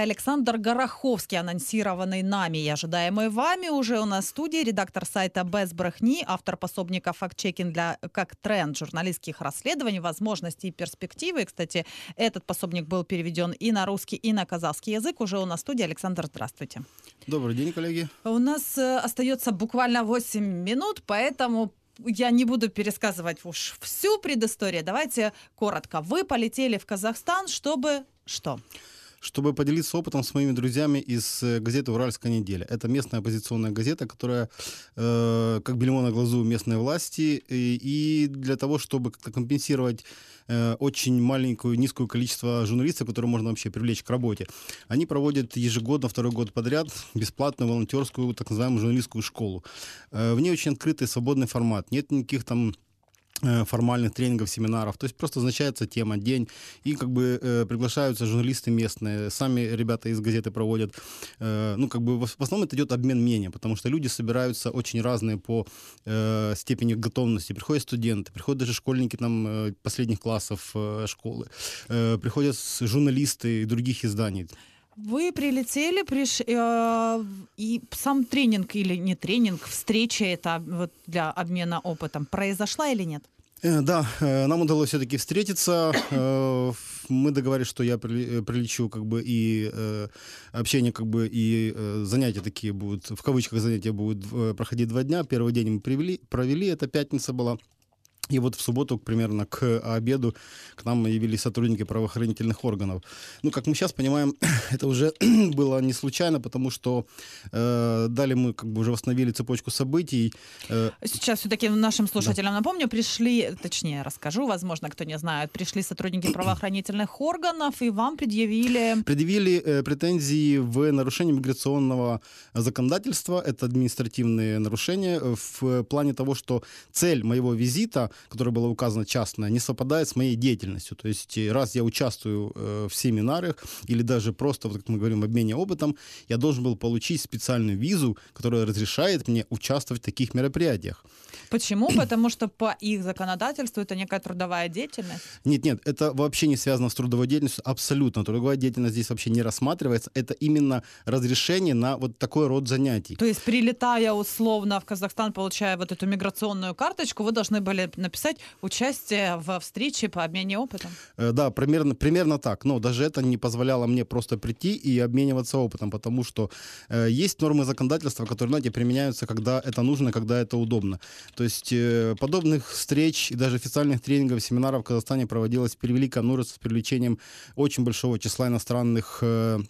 Александр Гороховский, анонсированный нами и ожидаемый вами, уже у нас в студии, редактор сайта «Без брехни», автор пособника «Фактчекинг для как тренд журналистских расследований, возможности и перспективы». И, кстати, этот пособник был переведен и на русский, и на казахский язык. Уже у нас в студии. Александр, здравствуйте. Добрый день, коллеги. У нас э, остается буквально 8 минут, поэтому я не буду пересказывать уж всю предысторию. Давайте коротко. Вы полетели в Казахстан, чтобы что? Чтобы поделиться опытом с моими друзьями из э, газеты «Уральская неделя». Это местная оппозиционная газета, которая э, как бельмо на глазу местной власти, и, и для того, чтобы как-то компенсировать э, очень маленькую, низкое количество журналистов, которые можно вообще привлечь к работе. Они проводят ежегодно, второй год подряд, бесплатную волонтерскую, так называемую журналистскую школу. Э, в ней очень открытый, свободный формат. Нет никаких там формальных тренингов, семинаров. То есть просто назначается тема, день, и как бы э, приглашаются журналисты местные, сами ребята из газеты проводят. Э, ну, как бы в, в основном это идет обмен мнением, потому что люди собираются очень разные по э, степени готовности. Приходят студенты, приходят даже школьники там э, последних классов э, школы, э, приходят журналисты других изданий. Вы прилетели, приш... э, и сам тренинг или не тренинг, встреча это вот для обмена опытом произошла или нет? Э, да, э, нам удалось все-таки встретиться. Э, мы договорились, что я прилечу, как бы и общение, как бы и занятия такие будут, в кавычках занятия будут проходить два дня. Первый день мы привели, провели, это пятница была. И вот в субботу, примерно к обеду, к нам явились сотрудники правоохранительных органов. Ну, как мы сейчас понимаем, это уже было не случайно, потому что э, далее мы как бы уже восстановили цепочку событий. Э, сейчас все-таки нашим слушателям да. напомню, пришли, точнее расскажу, возможно, кто не знает, пришли сотрудники правоохранительных органов и вам предъявили... Предъявили э, претензии в нарушении миграционного законодательства. Это административные нарушения в плане того, что цель моего визита которая была указана частная, не совпадает с моей деятельностью. То есть э, раз я участвую э, в семинарах или даже просто, вот как мы говорим, обмене опытом, я должен был получить специальную визу, которая разрешает мне участвовать в таких мероприятиях. Почему? Потому что по их законодательству это некая трудовая деятельность? Нет, нет, это вообще не связано с трудовой деятельностью, абсолютно. Трудовая деятельность здесь вообще не рассматривается. Это именно разрешение на вот такой род занятий. То есть, прилетая условно в Казахстан, получая вот эту миграционную карточку, вы должны были написать участие в встрече по обмене опытом? Э, да, примерно, примерно так. Но даже это не позволяло мне просто прийти и обмениваться опытом, потому что э, есть нормы законодательства, которые, знаете, применяются, когда это нужно, когда это удобно. То есть э, подобных встреч и даже официальных тренингов, семинаров в Казахстане проводилось превеликое множество с привлечением очень большого числа иностранных э,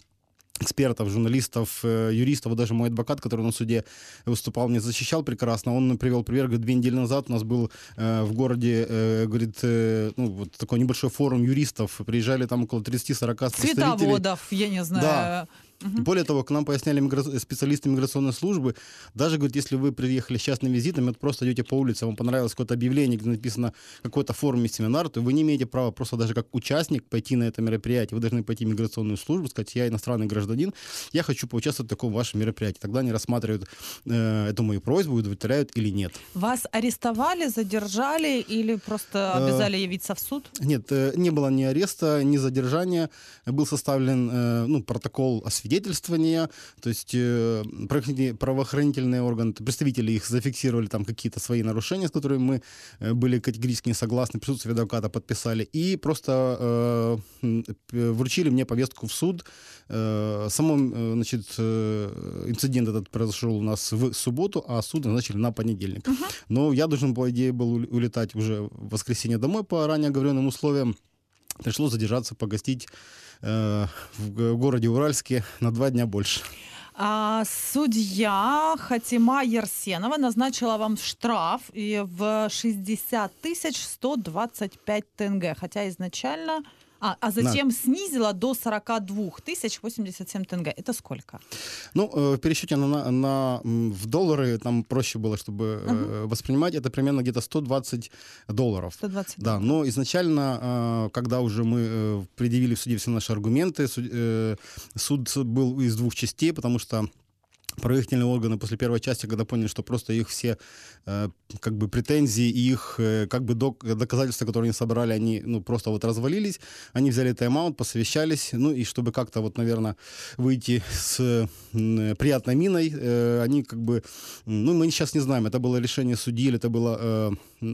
экспертов, журналистов, э, юристов, даже мой адвокат, который на суде выступал, мне защищал прекрасно, он привел пример, говорит, две недели назад у нас был э, в городе, э, говорит, э, ну, вот такой небольшой форум юристов, приезжали там около 30-40 представителей. Цветоводов, я не знаю. Да. Угу. Более того, к нам поясняли мигра... специалисты миграционной службы, даже, говорит, если вы приехали с частным визитом, вот просто идете по улице, вам понравилось какое-то объявление, где написано какой-то форум или семинар, то вы не имеете права просто даже как участник пойти на это мероприятие. Вы должны пойти в миграционную службу, сказать, я иностранный гражданин, я хочу поучаствовать в таком вашем мероприятии. Тогда они рассматривают э, эту мою просьбу, удовлетворяют или нет. Вас арестовали, задержали или просто э, обязали э, явиться в суд? Нет, э, не было ни ареста, ни задержания. Был составлен э, ну, протокол освещения свидетельствования, то есть э, правоохранительные органы, представители их зафиксировали там какие-то свои нарушения, с которыми мы э, были категорически не согласны, присутствие адвоката подписали, и просто э, вручили мне повестку в суд. Э, самом, э, значит, э, инцидент этот произошел у нас в субботу, а суд назначили на понедельник. Uh-huh. Но я должен, по идее, был улетать уже в воскресенье домой по ранее оговоренным условиям. Пришлось задержаться, погостить э, в городе Уральске на два дня больше. А, судья Хатима Ерсенова назначила вам штраф в 60 тысяч 125 тенге, хотя изначально а, а затем на... снизила до 42 тысяч 87 тенге. Это сколько? Ну, э, в пересчете на, на, на, в доллары там проще было, чтобы uh-huh. воспринимать. Это примерно где-то 120 долларов. 120 Да, но изначально, э, когда уже мы предъявили в суде все наши аргументы, суд был из двух частей, потому что правоохранительные органы после первой части, когда поняли, что просто их все э, как бы претензии, их э, как бы док, доказательства, которые они собрали, они ну просто вот развалились, они взяли тайм-аут, посовещались, ну и чтобы как-то вот, наверное, выйти с э, приятной миной, э, они как бы, ну мы сейчас не знаем, это было решение судьи или это было э,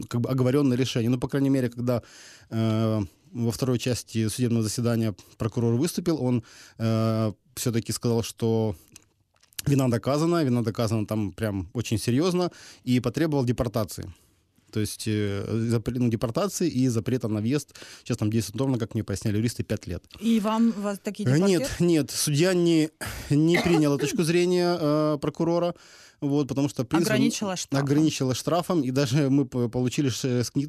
как бы оговоренное решение, ну по крайней мере, когда э, во второй части судебного заседания прокурор выступил, он э, все-таки сказал, что Вина доказана, вина доказана там прям очень серьезно, и потребовал депортации. То есть э, запрет, ну, депортации и запрета на въезд. Сейчас там действует норма, как мне поясняли юристы, 5 лет. И вам вас такие депортируют? Нет, нет, судья не, не приняла точку зрения э, прокурора вот, потому что принцип, ограничила штрафом. ограничила штрафом, и даже мы получили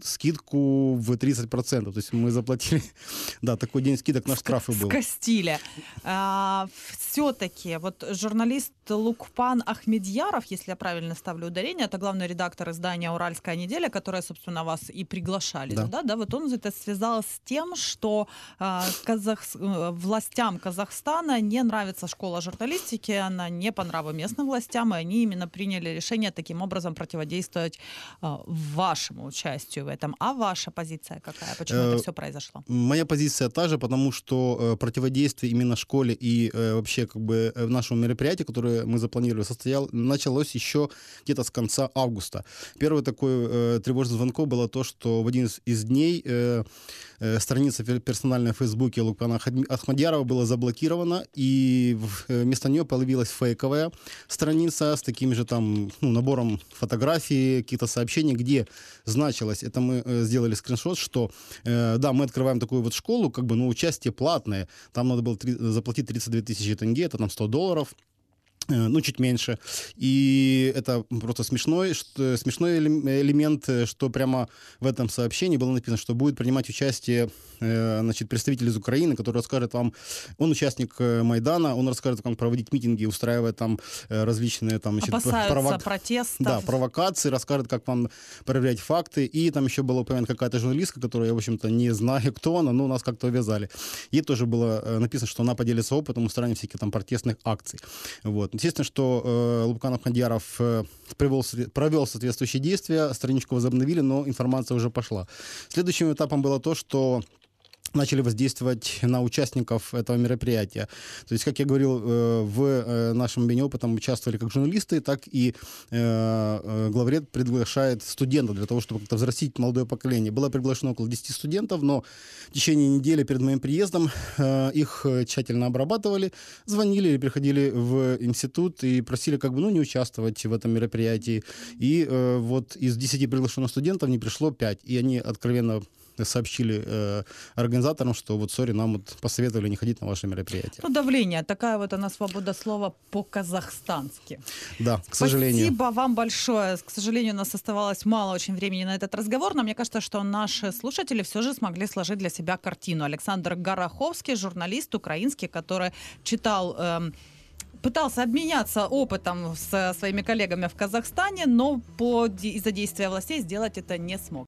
скидку в 30%, то есть мы заплатили, да, такой день скидок на штрафы был. Скостили. А, все-таки вот журналист Лукпан Ахмедьяров, если я правильно ставлю ударение, это главный редактор издания «Уральская неделя», которая, собственно, вас и приглашали да. туда, да, вот он это связал с тем, что а, казах... Э, властям Казахстана не нравится школа журналистики, она не по нраву местным властям, и они именно именно приняли решение таким образом противодействовать э, вашему участию в этом. А ваша позиция какая? Почему это э, все произошло? Моя позиция та же, потому что э, противодействие именно школе и вообще как бы нашему мероприятию, которое мы запланировали, состоял, началось еще где-то с конца августа. Первый такой тревожный звонок было то, что в один из, дней страница персональная в Фейсбуке Лукана Ахмадьярова была заблокирована, и вместо нее появилась фейковая страница с таким таким же там ну, набором фотографий, каких-то сообщений, где значилось, это мы э, сделали скриншот, что э, да, мы открываем такую вот школу, как бы, но участие платное, там надо было три, заплатить 32 тысячи тенге, это там 100 долларов, ну, чуть меньше. И это просто смешной, что, смешной элемент, э, что прямо в этом сообщении было написано, что будет принимать участие э, значит, представитель из Украины, который расскажет вам, он участник Майдана, он расскажет, как проводить митинги, устраивая там различные там, значит, провок... протестов. Да, провокации, расскажет, как вам проверять факты. И там еще была упомянута какая-то журналистка, которую я, в общем-то, не знаю, кто она, но нас как-то увязали. Ей тоже было написано, что она поделится опытом устранения всяких там протестных акций. Вот. Естественно, что э, Лубканов Хандьяров э, провел, провел соответствующие действия, страничку возобновили, но информация уже пошла. Следующим этапом было то, что начали воздействовать на участников этого мероприятия. То есть, как я говорил, э, в э, нашем обмене опытом участвовали как журналисты, так и э, главред приглашает студентов для того, чтобы как-то взрастить молодое поколение. Было приглашено около 10 студентов, но в течение недели перед моим приездом их тщательно обрабатывали, звонили или приходили в институт и просили как бы, ну, не участвовать в этом мероприятии. И вот из 10 приглашенных студентов не пришло 5, и они откровенно сообщили э, организаторам, что вот, сори, нам вот посоветовали не ходить на ваше мероприятие. Ну, давление. Такая вот она свобода слова по-казахстански. Да, к сожалению. Спасибо вам большое. К сожалению, у нас оставалось мало очень времени на этот разговор, но мне кажется, что наши слушатели все же смогли сложить для себя картину. Александр Гороховский, журналист украинский, который читал... Э, пытался обменяться опытом с своими коллегами в Казахстане, но по, из-за действия властей сделать это не смог.